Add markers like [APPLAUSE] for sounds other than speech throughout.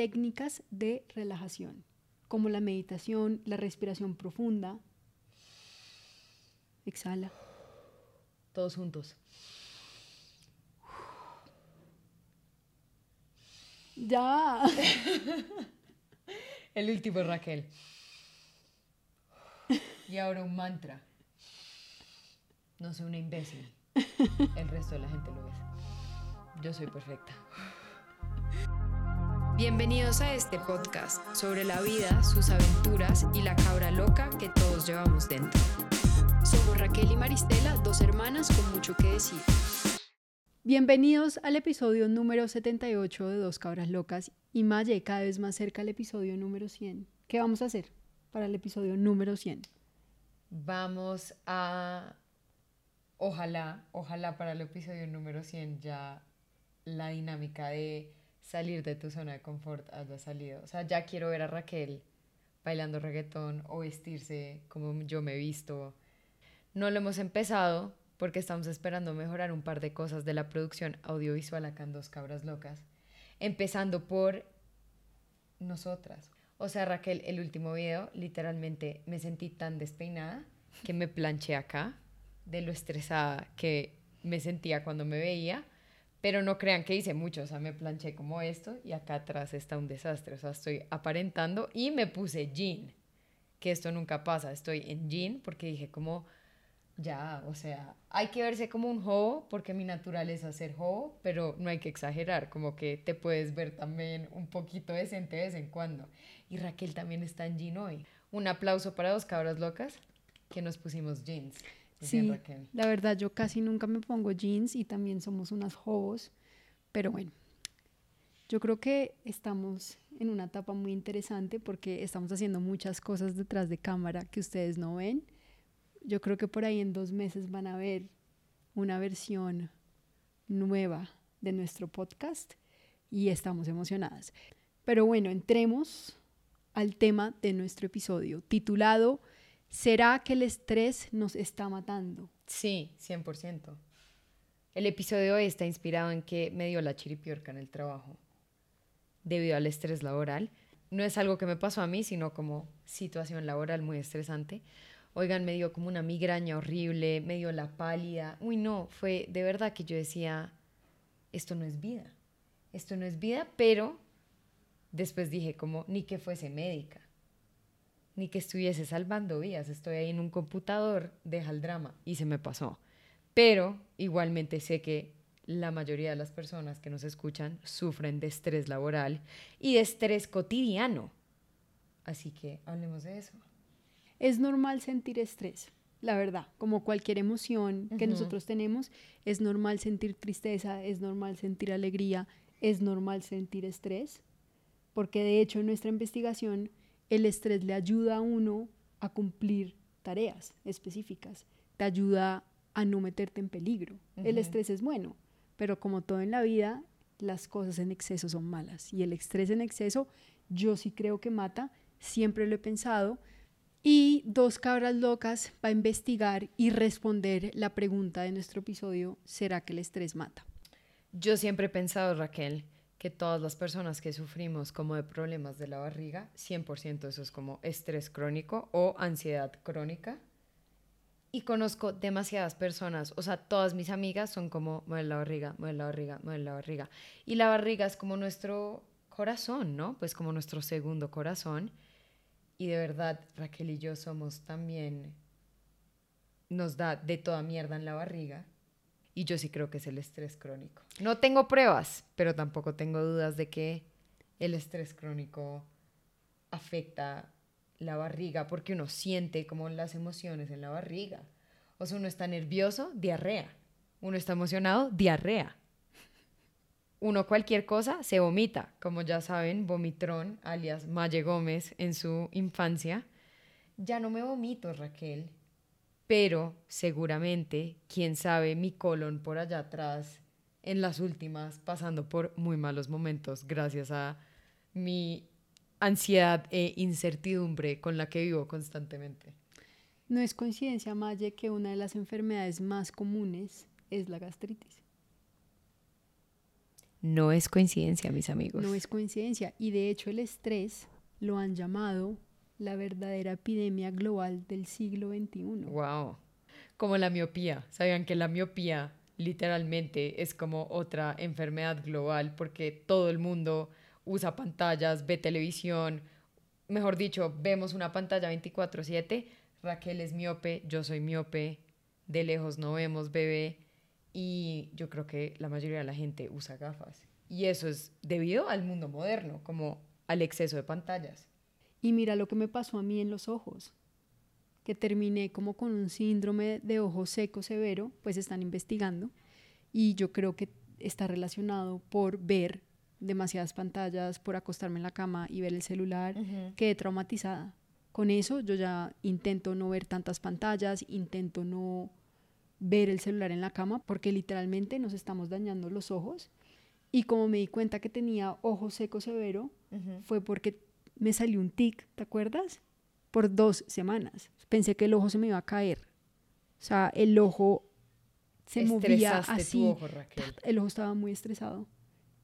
técnicas de relajación, como la meditación, la respiración profunda. Exhala. Todos juntos. Ya. [LAUGHS] El último, Raquel. Y ahora un mantra. No soy una imbécil. El resto de la gente lo es. Yo soy perfecta. Bienvenidos a este podcast sobre la vida, sus aventuras y la cabra loca que todos llevamos dentro. Somos Raquel y Maristela, dos hermanas con mucho que decir. Bienvenidos al episodio número 78 de Dos Cabras Locas y Maye, cada vez más cerca al episodio número 100. ¿Qué vamos a hacer para el episodio número 100? Vamos a, ojalá, ojalá para el episodio número 100 ya la dinámica de salir de tu zona de confort haya salido. O sea, ya quiero ver a Raquel bailando reggaetón o vestirse como yo me he visto. No lo hemos empezado porque estamos esperando mejorar un par de cosas de la producción audiovisual acá en Dos Cabras Locas. Empezando por nosotras. O sea, Raquel, el último video, literalmente me sentí tan despeinada que me planché acá de lo estresada que me sentía cuando me veía pero no crean que hice mucho, o sea, me planché como esto y acá atrás está un desastre, o sea, estoy aparentando y me puse jean, que esto nunca pasa, estoy en jean porque dije como, ya, o sea, hay que verse como un hobo porque mi naturaleza es ser hobo, pero no hay que exagerar, como que te puedes ver también un poquito decente de vez en cuando. Y Raquel también está en jean hoy. Un aplauso para dos cabras locas que nos pusimos jeans. Sí, la verdad yo casi nunca me pongo jeans y también somos unas hobos, pero bueno, yo creo que estamos en una etapa muy interesante porque estamos haciendo muchas cosas detrás de cámara que ustedes no ven. Yo creo que por ahí en dos meses van a ver una versión nueva de nuestro podcast y estamos emocionadas. Pero bueno, entremos al tema de nuestro episodio titulado ¿Será que el estrés nos está matando? Sí, 100%. El episodio hoy está inspirado en que me dio la chiripiorca en el trabajo debido al estrés laboral. No es algo que me pasó a mí, sino como situación laboral muy estresante. Oigan, me dio como una migraña horrible, me dio la pálida. Uy, no, fue de verdad que yo decía, esto no es vida. Esto no es vida, pero después dije como, ni que fuese médica ni que estuviese salvando vidas. Estoy ahí en un computador, deja el drama y se me pasó. Pero igualmente sé que la mayoría de las personas que nos escuchan sufren de estrés laboral y de estrés cotidiano. Así que hablemos de eso. Es normal sentir estrés, la verdad, como cualquier emoción que nosotros tenemos, es normal sentir tristeza, es normal sentir alegría, es normal sentir estrés, porque de hecho en nuestra investigación el estrés le ayuda a uno a cumplir tareas específicas, te ayuda a no meterte en peligro. El estrés es bueno, pero como todo en la vida, las cosas en exceso son malas y el estrés en exceso yo sí creo que mata, siempre lo he pensado. Y dos cabras locas va a investigar y responder la pregunta de nuestro episodio, ¿será que el estrés mata? Yo siempre he pensado, Raquel, que todas las personas que sufrimos como de problemas de la barriga, 100% eso es como estrés crónico o ansiedad crónica. Y conozco demasiadas personas, o sea, todas mis amigas son como, mueve la barriga, mueve la barriga, mueve la barriga. Y la barriga es como nuestro corazón, ¿no? Pues como nuestro segundo corazón. Y de verdad, Raquel y yo somos también, nos da de toda mierda en la barriga y yo sí creo que es el estrés crónico. No tengo pruebas, pero tampoco tengo dudas de que el estrés crónico afecta la barriga porque uno siente como las emociones en la barriga. O sea, uno está nervioso, diarrea. Uno está emocionado, diarrea. Uno cualquier cosa se vomita, como ya saben, vomitrón, alias Maye Gómez en su infancia. Ya no me vomito, Raquel pero seguramente, quién sabe, mi colon por allá atrás, en las últimas, pasando por muy malos momentos, gracias a mi ansiedad e incertidumbre con la que vivo constantemente. No es coincidencia, Maye, que una de las enfermedades más comunes es la gastritis. No es coincidencia, mis amigos. No es coincidencia. Y de hecho el estrés lo han llamado la verdadera epidemia global del siglo XXI. Wow. Como la miopía. ¿Sabían que la miopía literalmente es como otra enfermedad global porque todo el mundo usa pantallas, ve televisión, mejor dicho, vemos una pantalla 24/7, Raquel es miope, yo soy miope, de lejos no vemos bebé y yo creo que la mayoría de la gente usa gafas. Y eso es debido al mundo moderno, como al exceso de pantallas. Y mira lo que me pasó a mí en los ojos, que terminé como con un síndrome de ojo seco severo, pues están investigando, y yo creo que está relacionado por ver demasiadas pantallas, por acostarme en la cama y ver el celular, quedé traumatizada. Con eso yo ya intento no ver tantas pantallas, intento no ver el celular en la cama, porque literalmente nos estamos dañando los ojos. Y como me di cuenta que tenía ojo seco severo, fue porque me salió un tic, ¿te acuerdas? Por dos semanas. Pensé que el ojo se me iba a caer. O sea, el ojo se movía así. Tu ojo, Raquel. El ojo estaba muy estresado.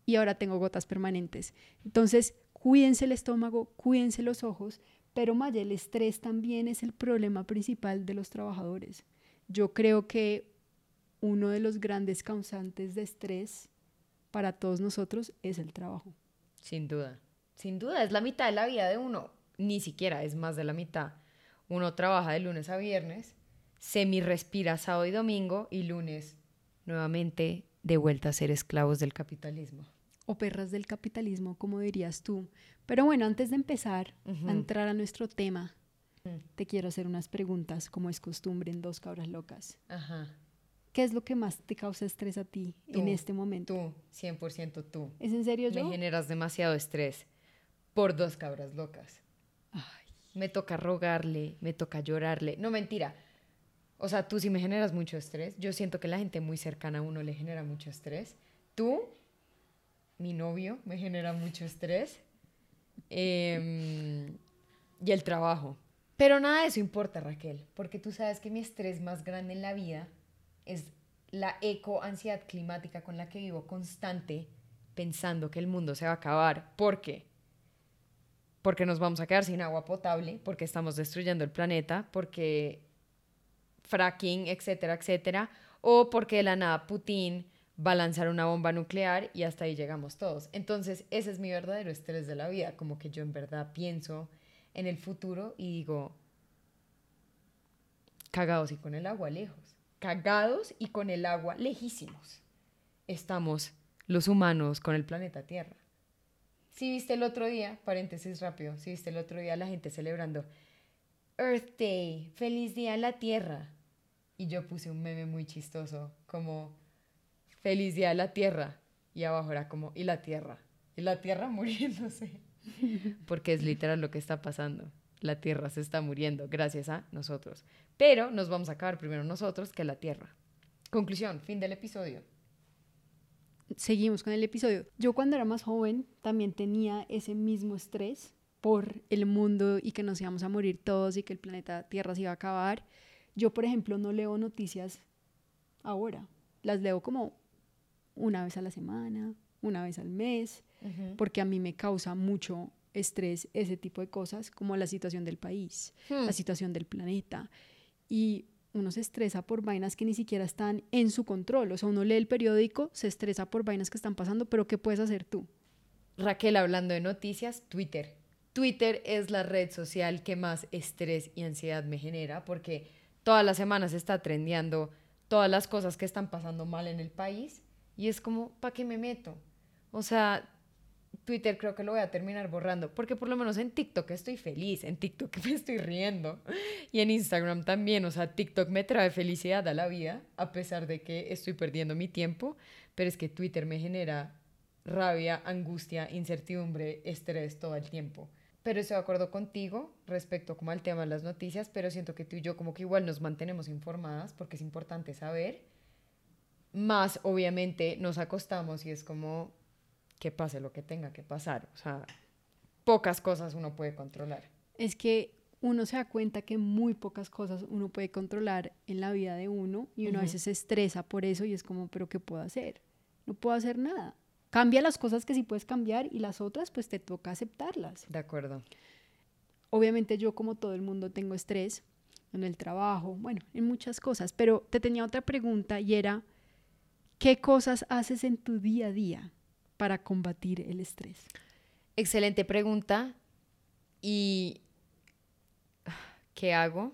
Y ahora tengo gotas permanentes. Entonces, cuídense el estómago, cuídense los ojos, pero Maya, el estrés también es el problema principal de los trabajadores. Yo creo que uno de los grandes causantes de estrés para todos nosotros es el trabajo. Sin duda. Sin duda, es la mitad de la vida de uno. Ni siquiera es más de la mitad. Uno trabaja de lunes a viernes, semi respira sábado y domingo y lunes nuevamente de vuelta a ser esclavos del capitalismo. O perras del capitalismo, como dirías tú. Pero bueno, antes de empezar a entrar a nuestro tema, te quiero hacer unas preguntas, como es costumbre en Dos Cabras Locas. Ajá. ¿Qué es lo que más te causa estrés a ti en este momento? Tú, 100% tú. ¿Es en serio yo? Me generas demasiado estrés por dos cabras locas. Me toca rogarle, me toca llorarle. No, mentira. O sea, tú sí me generas mucho estrés. Yo siento que la gente muy cercana a uno le genera mucho estrés. Tú, mi novio, me genera mucho estrés. Em, y el trabajo. Pero nada de eso importa, Raquel, porque tú sabes que mi estrés más grande en la vida es la eco-ansiedad climática con la que vivo constante pensando que el mundo se va a acabar. ¿Por qué? Porque nos vamos a quedar sin agua potable, porque estamos destruyendo el planeta, porque fracking, etcétera, etcétera, o porque de la nada Putin va a lanzar una bomba nuclear y hasta ahí llegamos todos. Entonces, ese es mi verdadero estrés de la vida, como que yo en verdad pienso en el futuro y digo, cagados y con el agua lejos, cagados y con el agua lejísimos. Estamos los humanos con el planeta Tierra. Si viste el otro día, paréntesis rápido, si viste el otro día la gente celebrando Earth Day, feliz día a la Tierra. Y yo puse un meme muy chistoso, como feliz día a la Tierra. Y abajo era como, y la Tierra. Y la Tierra [LAUGHS] muriéndose. Porque es literal lo que está pasando. La Tierra se está muriendo gracias a nosotros. Pero nos vamos a acabar primero nosotros que la Tierra. Conclusión, fin del episodio seguimos con el episodio. Yo cuando era más joven también tenía ese mismo estrés por el mundo y que nos íbamos a morir todos y que el planeta Tierra se iba a acabar. Yo, por ejemplo, no leo noticias ahora. Las leo como una vez a la semana, una vez al mes, porque a mí me causa mucho estrés ese tipo de cosas, como la situación del país, la hmm. situación del planeta. Y uno se estresa por vainas que ni siquiera están en su control. O sea, uno lee el periódico, se estresa por vainas que están pasando, pero ¿qué puedes hacer tú? Raquel, hablando de noticias, Twitter. Twitter es la red social que más estrés y ansiedad me genera porque todas las semanas está trendeando todas las cosas que están pasando mal en el país y es como, ¿para qué me meto? O sea, Twitter creo que lo voy a terminar borrando, porque por lo menos en TikTok estoy feliz, en TikTok [LAUGHS] me estoy riendo y en Instagram también, o sea, TikTok me trae felicidad a la vida, a pesar de que estoy perdiendo mi tiempo, pero es que Twitter me genera rabia, angustia, incertidumbre, estrés todo el tiempo. Pero estoy de acuerdo contigo respecto como al tema de las noticias, pero siento que tú y yo como que igual nos mantenemos informadas porque es importante saber. Más obviamente nos acostamos y es como que pase lo que tenga que pasar. O sea, pocas cosas uno puede controlar. Es que uno se da cuenta que muy pocas cosas uno puede controlar en la vida de uno y uno a veces se estresa por eso y es como, pero ¿qué puedo hacer? No puedo hacer nada. Cambia las cosas que sí puedes cambiar y las otras pues te toca aceptarlas. De acuerdo. Obviamente yo como todo el mundo tengo estrés en el trabajo, bueno, en muchas cosas, pero te tenía otra pregunta y era, ¿qué cosas haces en tu día a día para combatir el estrés? Excelente pregunta. ¿Y [SIGHS] qué hago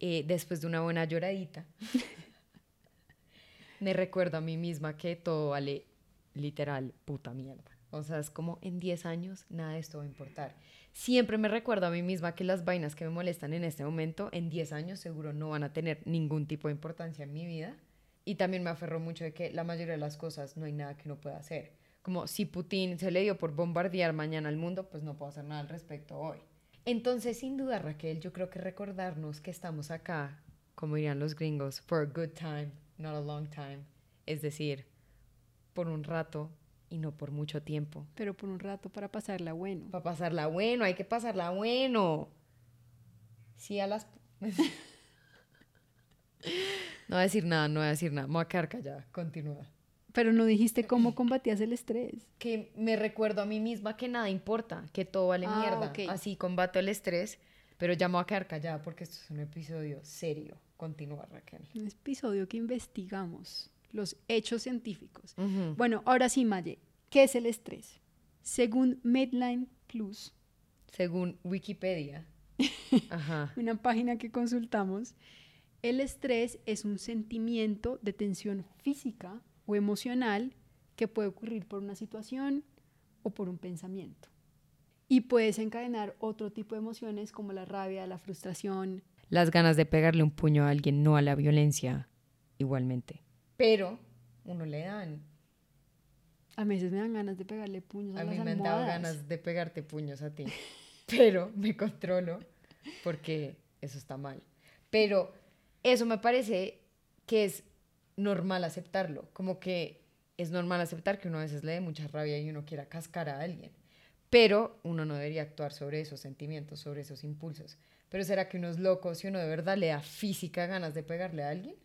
eh, después de una buena lloradita? [LAUGHS] Me recuerdo a mí misma que todo vale literal puta mierda. O sea, es como en 10 años nada de esto va a importar. Siempre me recuerdo a mí misma que las vainas que me molestan en este momento, en 10 años seguro no van a tener ningún tipo de importancia en mi vida. Y también me aferro mucho de que la mayoría de las cosas no hay nada que no pueda hacer. Como si Putin se le dio por bombardear mañana al mundo, pues no puedo hacer nada al respecto hoy. Entonces, sin duda, Raquel, yo creo que recordarnos que estamos acá, como dirían los gringos, for a good time, not a long time. Es decir, por un rato y no por mucho tiempo. Pero por un rato para pasarla bueno. Para pasarla bueno, hay que pasarla bueno. Sí, a las... [LAUGHS] no voy a decir nada, no voy a decir nada. Me voy a quedar callada. Continúa. Pero no dijiste cómo combatías el estrés. Que me recuerdo a mí misma que nada importa, que todo vale Ah, mierda. ok. Así combato el estrés, pero ya me voy a quedar callada porque esto es un episodio serio. Continúa, Raquel. Un episodio que investigamos los hechos científicos. Bueno, ahora sí, Maye, ¿qué es el estrés? Según Medline Plus, Según Wikipedia. [LAUGHS] Ajá. una página que consultamos, el estrés es un sentimiento de tensión física o emocional que puede ocurrir por una situación o por un pensamiento. Y puede desencadenar otro tipo de emociones como la rabia, la frustración. Las ganas de pegarle un puño a alguien, no a la violencia, igualmente. Pero uno le dan. A veces me dan ganas de pegarle puños a, A las mí me han dado ganas de pegarte puños a ti. [LAUGHS] Pero me controlo porque eso está mal. Pero eso me parece que es normal aceptarlo. Como que es normal aceptar que uno a veces le dé mucha rabia y uno quiera cascar a alguien. Pero uno no debería actuar sobre esos sentimientos, sobre esos impulsos. Pero ¿será que uno es loco si uno de verdad le da física ganas de pegarle a alguien?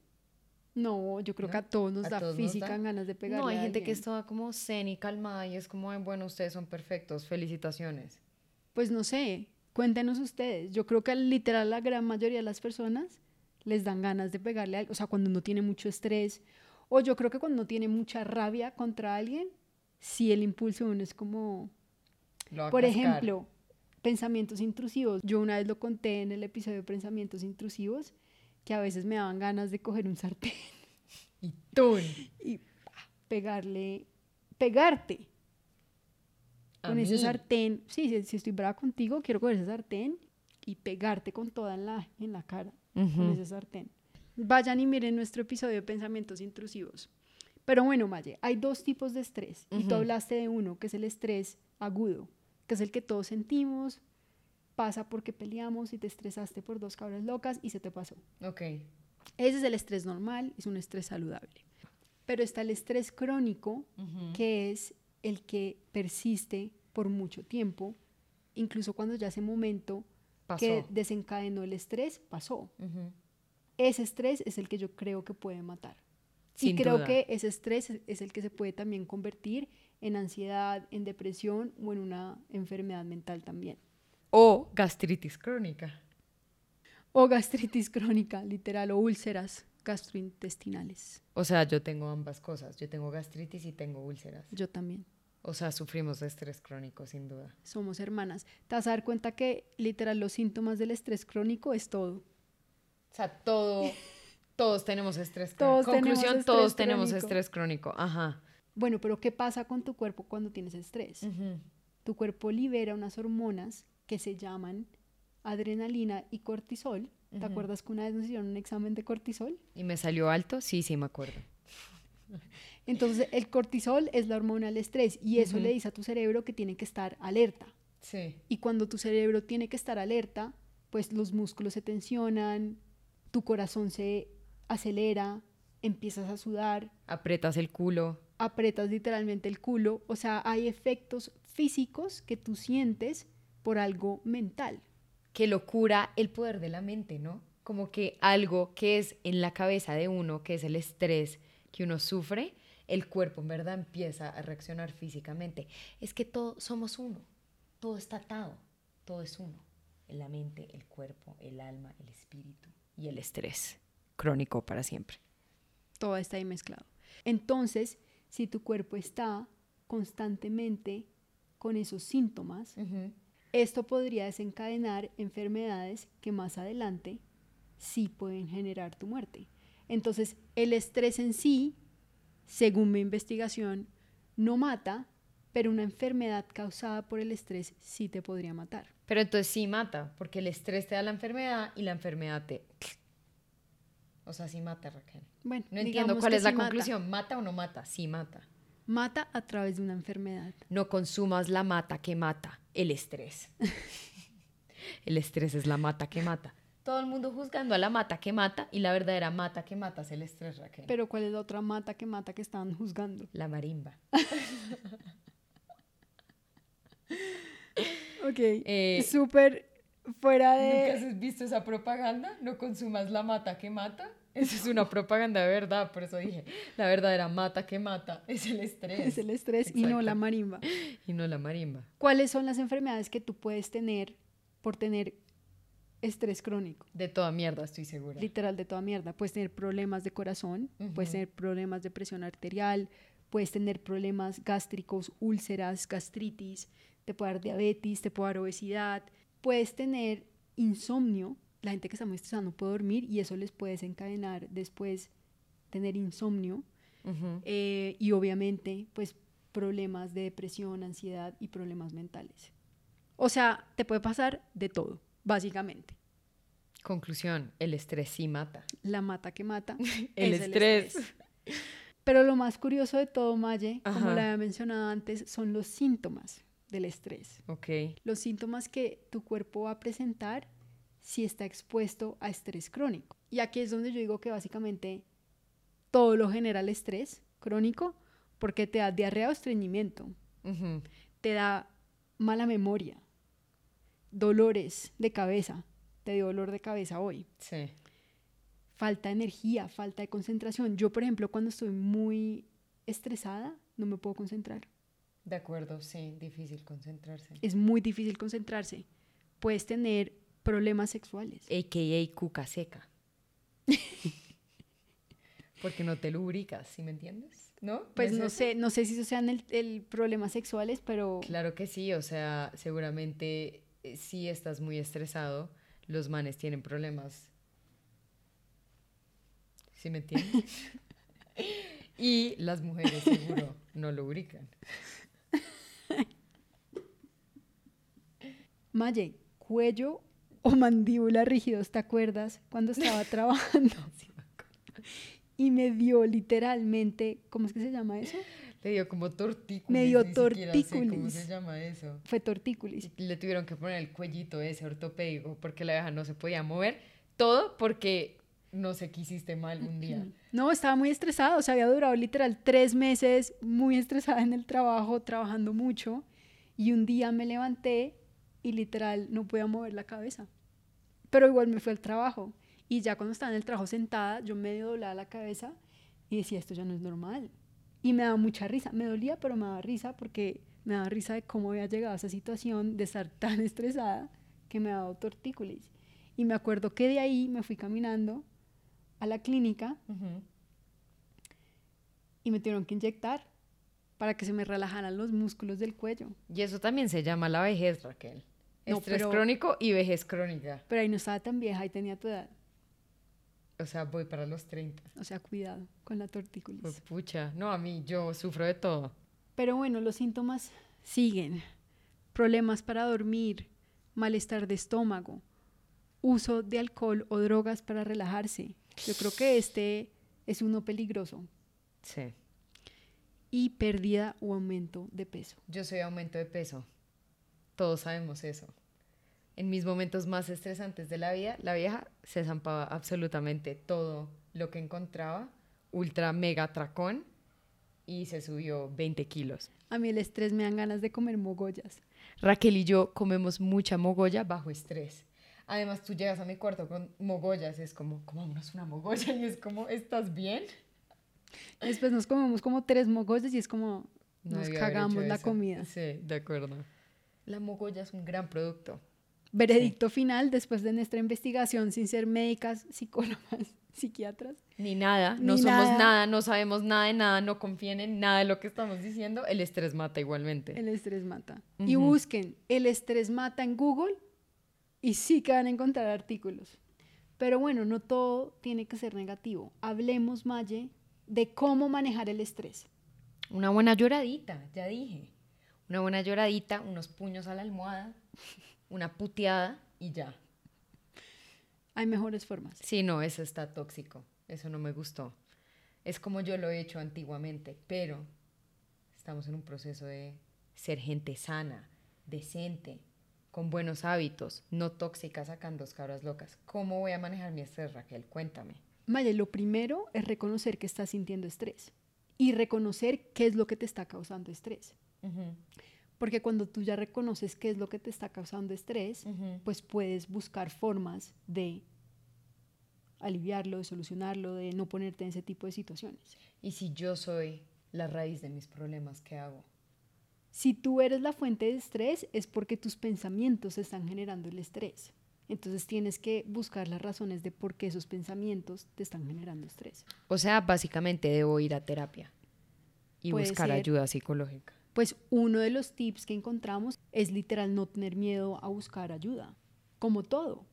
No, yo creo ¿No? que a todos nos ¿A da todos nos física da? ganas de pegarle No, hay a gente que alguien. es toda como zen y calmada y es como, "Ay, bueno, ustedes son perfectos, felicitaciones. Pues no sé, cuéntenos ustedes. Yo creo que literal la gran mayoría de las personas les dan ganas de pegarle a alguien. O sea, cuando uno tiene mucho estrés. O yo creo que cuando uno tiene mucha rabia contra alguien, sí el impulso uno es como... Por cascar. ejemplo, pensamientos intrusivos. Yo una vez lo conté en el episodio de pensamientos intrusivos, que a veces me daban ganas de coger un sartén Y tú. y ¡pah! pegarle, pegarte con ese sartén. Sí, si, si estoy brava contigo, quiero coger ese sartén y pegarte con toda en la, en la cara con ese sartén. Vayan y miren nuestro episodio de pensamientos intrusivos. Pero bueno, Maye, hay dos tipos de estrés. Y tú hablaste de uno, que es el estrés agudo, que es el que todos sentimos, pasa porque peleamos y te estresaste por dos cabras locas y se te pasó. Ok. Ese es el estrés normal, es un estrés saludable. Pero está el estrés crónico, que es el que persiste por mucho tiempo, incluso cuando ya ese momento que desencadenó el estrés pasó. Ese estrés es el que yo creo que puede matar. y creo duda. que ese estrés es- es el que se puede también convertir en ansiedad, en depresión o en una enfermedad mental también. O gastritis crónica. O gastritis crónica, literal, o úlceras gastrointestinales. O sea, yo tengo ambas cosas. Yo tengo gastritis y tengo úlceras. Yo también. O sea, sufrimos de estrés crónico, sin duda. somos hermanas. Te vas a dar cuenta que literal los síntomas del estrés crónico es todo. O sea, todo, [LAUGHS] todos tenemos estrés Todos crónico. tenemos Conclusión, estrés todos tenemos estrés crónico. Ajá. Bueno, pero ¿qué pasa con tu cuerpo cuando tienes estrés? Tu cuerpo libera unas hormonas que se llaman adrenalina y cortisol. ¿Te acuerdas que una vez nos hicieron un examen de cortisol? ¿Y me salió alto? Sí, sí, me acuerdo. [LAUGHS] Entonces, el cortisol es la hormona del estrés y eso le dice a tu cerebro que tiene que estar alerta. Sí. Y cuando tu cerebro tiene que estar alerta, pues los músculos se tensionan, tu corazón se acelera, empiezas a sudar, Apretas el culo. apretas literalmente el culo, o sea, hay efectos físicos que tú sientes por algo mental. Qué locura el poder de la mente, ¿no? Como que algo que es en la cabeza de uno, que es el estrés que uno sufre, el cuerpo en verdad empieza a reaccionar físicamente. Es que todos somos uno, todo está atado, todo es uno. La mente, el cuerpo, el alma, el espíritu y el estrés crónico para siempre. Todo está ahí mezclado. Entonces, si tu cuerpo está constantemente con esos síntomas, esto podría desencadenar enfermedades que más adelante sí pueden generar tu muerte. Entonces, el estrés en sí, según mi investigación, no mata, pero una enfermedad causada por el estrés sí te podría matar. Pero entonces sí mata, porque el estrés te da la enfermedad y la enfermedad te... O sea, sí mata, Raquel. Bueno, no entiendo cuál es la conclusión. ¿Mata o no mata? Sí mata. Mata a través de una enfermedad. No consumas la mata que mata, el estrés. [LAUGHS] el estrés es la mata que mata todo el mundo juzgando a la mata que mata y la verdadera mata que mata es el estrés, Raquel. Pero ¿cuál es la otra mata que mata que están juzgando? La marimba. [LAUGHS] ok. Eh, Súper fuera de... ¿Nunca has visto esa propaganda? No consumas la mata que mata. Esa es una propaganda de verdad, por eso dije, la verdadera mata que mata es el estrés. Es el estrés y no la marimba. Y no la marimba. ¿Cuáles son las enfermedades que tú puedes tener por tener estrés crónico. De toda mierda, estoy segura. Literal, de toda mierda. Puedes tener problemas de corazón, puedes tener problemas de presión arterial, puedes tener problemas gástricos, úlceras, gastritis, te puede dar diabetes, te puede dar obesidad, puedes tener insomnio. La gente que está muy estresada no puede dormir y eso les puede desencadenar después tener insomnio. Eh, y obviamente, pues problemas de depresión, ansiedad y problemas mentales. O sea, te puede pasar de todo básicamente. Conclusión, el estrés sí mata. La mata que mata. [LAUGHS] el, estrés. Pero lo más curioso de todo, Maye, como la había mencionado antes, son los síntomas del estrés. Ok. Los síntomas que tu cuerpo va a presentar si está expuesto a estrés crónico. Y aquí es donde yo digo que básicamente todo lo genera el estrés crónico porque te da diarrea o estreñimiento, te da mala memoria, dolores de cabeza, te dio dolor de cabeza hoy. Sí. Falta de energía, falta de concentración. Yo, por ejemplo, cuando estoy muy estresada, no me puedo concentrar. De acuerdo, sí, difícil concentrarse. Es muy difícil concentrarse. Puedes tener problemas sexuales. AKA cuca seca. [LAUGHS] Porque no te lubricas, ¿sí me entiendes? ¿No? Pues no sé, no sé si eso sean el, el problemas sexuales, pero... Claro que sí, o sea, seguramente si estás muy estresado, los manes tienen problemas. ¿Sí me entiendes? [LAUGHS] y las mujeres seguro no lubrican. Maye, cuello o mandíbula rígidos, ¿te acuerdas? Cuando estaba [LAUGHS] trabajando. y me dio literalmente, ¿cómo es que se llama eso? Le dio como tortícolis. Me dio tortícolis. ¿Cómo se llama eso? Fue tortícolis. le tuvieron que poner el cuellito ese ortopédico porque la vieja no se podía mover. Todo porque no sé qué hiciste mal un día. No, estaba muy estresada. O sea, había durado literal tres meses muy estresada en el trabajo, trabajando mucho. Y un día me levanté y literal no podía mover la cabeza. Pero igual me fue al trabajo. Y ya cuando estaba en el trabajo sentada, yo medio doblaba la cabeza y decía, esto ya no es normal. Y me daba mucha risa, me dolía, pero me daba risa porque me daba risa de cómo había llegado a esa situación de estar [LAUGHS] tan estresada que me daba tortícolis. Y me acuerdo que de ahí me fui caminando a la clínica y me tuvieron que inyectar para que se me relajaran los músculos del cuello. Y eso también se llama la vejez, Raquel. Estrés crónico y vejez crónica. Pero ahí no estaba tan vieja, ahí tenía tu edad. O sea, voy para los 30. O sea, cuidado con la tortícolis. Pues pucha, no, a mí yo sufro de todo. Pero bueno, los síntomas siguen. Problemas para dormir, malestar de estómago, uso de alcohol o drogas para relajarse. Yo creo que este es uno peligroso. Sí. Y pérdida o aumento de peso. Yo soy aumento de peso. Todos sabemos eso en mis momentos más estresantes de la vida, la vieja se zampaba absolutamente todo lo que encontraba, ultra mega tracón, y se subió 20 kilos. A mí el estrés me dan ganas de comer mogollas. Raquel y yo comemos mucha mogolla bajo estrés. Además, tú llegas a mi cuarto con mogollas, es como, comámonos una mogolla, y es como, ¿estás bien? Después nos comemos como tres mogollas y es como No nos cagamos la eso. comida. Sí, de acuerdo. La mogolla es un gran producto. Veredicto final después de nuestra investigación sin ser médicas, psicólogas, [LAUGHS] psiquiatras. Ni nada, no Ni somos nada. nada. no sabemos nada de nada, no confíen en nada de lo que estamos diciendo. El estrés mata igualmente. El estrés mata. Y busquen el estrés mata en Google y sí que van a encontrar artículos. Pero bueno, no todo tiene que ser negativo. Hablemos, Maye, de cómo manejar el estrés. Una buena lloradita, ya dije. Una buena lloradita, unos puños a la almohada, una puteada y ya. Hay mejores formas. Sí, no, eso está tóxico. Eso no me gustó. Es como yo lo he hecho antiguamente, pero estamos en un proceso de ser gente sana, decente, con buenos hábitos, no tóxica sacando dos cabras locas. ¿Cómo voy a manejar mi estrés, Raquel? Cuéntame. Maya, lo primero es reconocer que estás sintiendo estrés y reconocer qué es lo que te está causando estrés. Porque cuando tú ya reconoces qué es lo que te está causando estrés, pues puedes buscar formas de aliviarlo, de solucionarlo, de no ponerte en ese tipo de situaciones. Y si yo soy la raíz de mis problemas, ¿qué hago? Si tú eres la fuente de estrés es porque tus pensamientos están generando el estrés. Entonces tienes que buscar las razones de por qué esos pensamientos te están generando estrés. O sea, básicamente debo ir a terapia y Puede buscar ser. ayuda psicológica. Pues uno de los tips que encontramos es literal no tener miedo a buscar ayuda, como todo.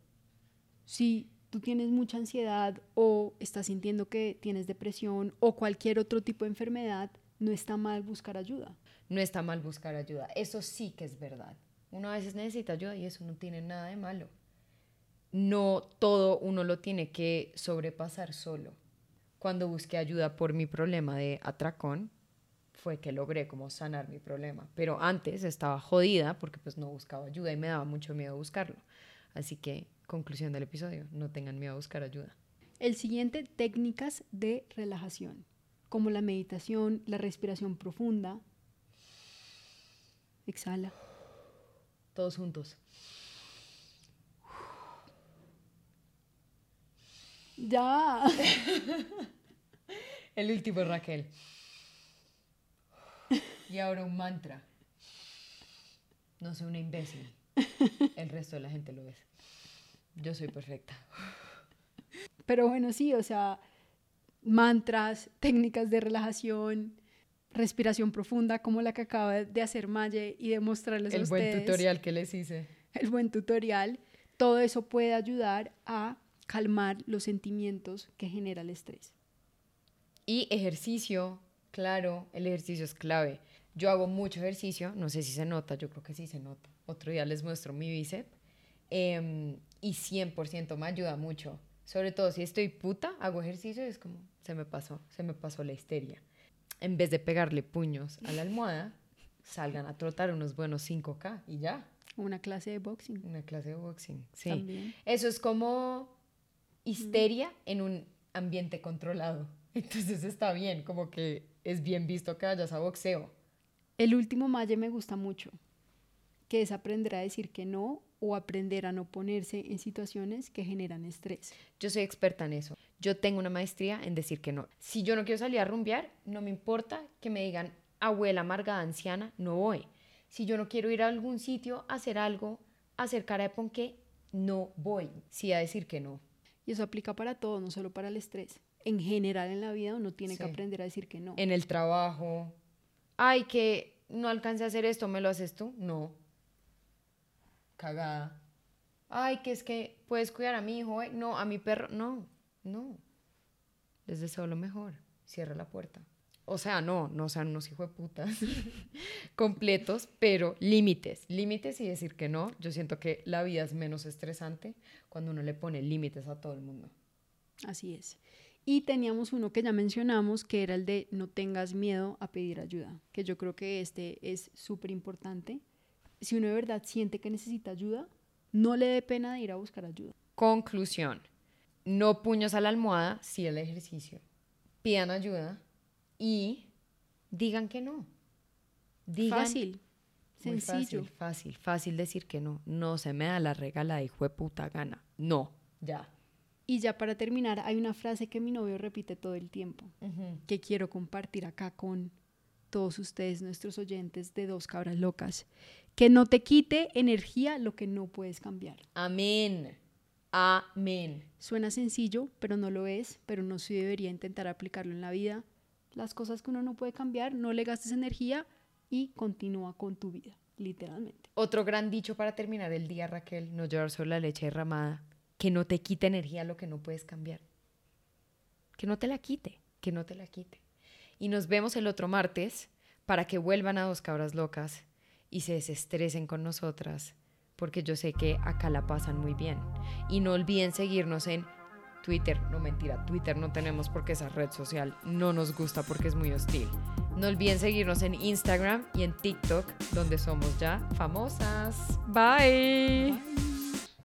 Si tú tienes mucha ansiedad o estás sintiendo que tienes depresión o cualquier otro tipo de enfermedad, no está mal buscar ayuda. No está mal buscar ayuda. Eso sí que es verdad. Uno a veces necesita ayuda y eso no tiene nada de malo. No todo uno lo tiene que sobrepasar solo. Cuando busqué ayuda por mi problema de atracón, fue que logré como sanar mi problema. Pero antes estaba jodida porque pues no buscaba ayuda y me daba mucho miedo buscarlo. Así que, conclusión del episodio, no tengan miedo a buscar ayuda. El siguiente, técnicas de relajación, como la meditación, la respiración profunda. Exhala. Todos juntos. Ya. [LAUGHS] El último, Raquel. Y ahora un mantra. No soy una imbécil. El resto de la gente lo es. Yo soy perfecta. Pero bueno, sí, o sea, mantras, técnicas de relajación, respiración profunda, como la que acaba de hacer Maye y de mostrarles a El buen tutorial que les hice. El buen tutorial. Todo eso puede ayudar a calmar los sentimientos que genera el estrés. Y ejercicio, claro, el ejercicio es clave. Yo hago mucho ejercicio, no sé si se nota, yo creo que sí se nota. Otro día les muestro mi bíceps. em, y 100% me ayuda mucho. Sobre todo si estoy puta, hago ejercicio y es como, se me pasó, se me pasó la histeria. En vez de pegarle puños a la almohada, salgan a trotar unos buenos 5K y ya. Una clase de boxing Una clase de boxing. Sí. también. Eso es como histeria en un ambiente controlado. [LAUGHS] Entonces está bien, como que es bien visto que vayas a boxeo. El último Maye me gusta mucho, que es aprender a decir que no o aprender a no ponerse en situaciones que generan estrés. Yo soy experta en eso. Yo tengo una maestría en decir que no. Si yo no quiero salir a rumbear, no me importa que me digan abuela amargada anciana, no voy. Si yo no quiero ir a algún sitio a hacer algo, a hacer cara de ponqué, no voy. Sí a decir que no. Y eso aplica para todo, no solo para el estrés. En general en la vida uno tiene que aprender a decir que no. En el trabajo. Ay, que no alcancé a hacer esto, ¿me lo haces tú? No. Cagada. Ay, que es que puedes cuidar a mi hijo, eh? no, a mi perro, no, no. Les deseo lo mejor. Cierra la puerta. O sea, no, no sean unos hijos de putas [LAUGHS] completos, pero límites, límites y decir que no. Yo siento que la vida es menos estresante cuando uno le pone límites a todo el mundo. Así es. Y teníamos uno que ya mencionamos, que era el de no tengas miedo a pedir ayuda, que yo creo que este es súper importante. Si uno de verdad siente que necesita ayuda, no le dé pena de ir a buscar ayuda. Conclusión. No puños a la almohada, sí el ejercicio. Pidan ayuda y digan que no. Digan, Fácil, sencillo. Fácil, fácil, fácil decir que no. No se me da la regala de hijo de puta gana. No, ya. Y ya para terminar, hay una frase que mi novio repite todo el tiempo, que quiero compartir acá con todos ustedes, nuestros oyentes de Dos Cabras Locas. Que no te quite energía lo que no puedes cambiar. Amén. Amén. Suena sencillo, pero no lo es, pero no se debería intentar aplicarlo en la vida. Las cosas que uno no puede cambiar, no le gastes energía y continúa con tu vida, literalmente. Otro gran dicho para terminar el día, Raquel, no llorar sobre la leche derramada. Que no te quite energía lo que no puedes cambiar. Que no te la quite, que no te la quite. Y nos vemos el otro martes para que vuelvan a dos cabras locas y se desestresen con nosotras, porque yo sé que acá la pasan muy bien. Y no olviden seguirnos en Twitter, no mentira, Twitter no tenemos porque esa red social no nos gusta porque es muy hostil. No olviden seguirnos en Instagram y en TikTok, donde somos ya famosas. Bye.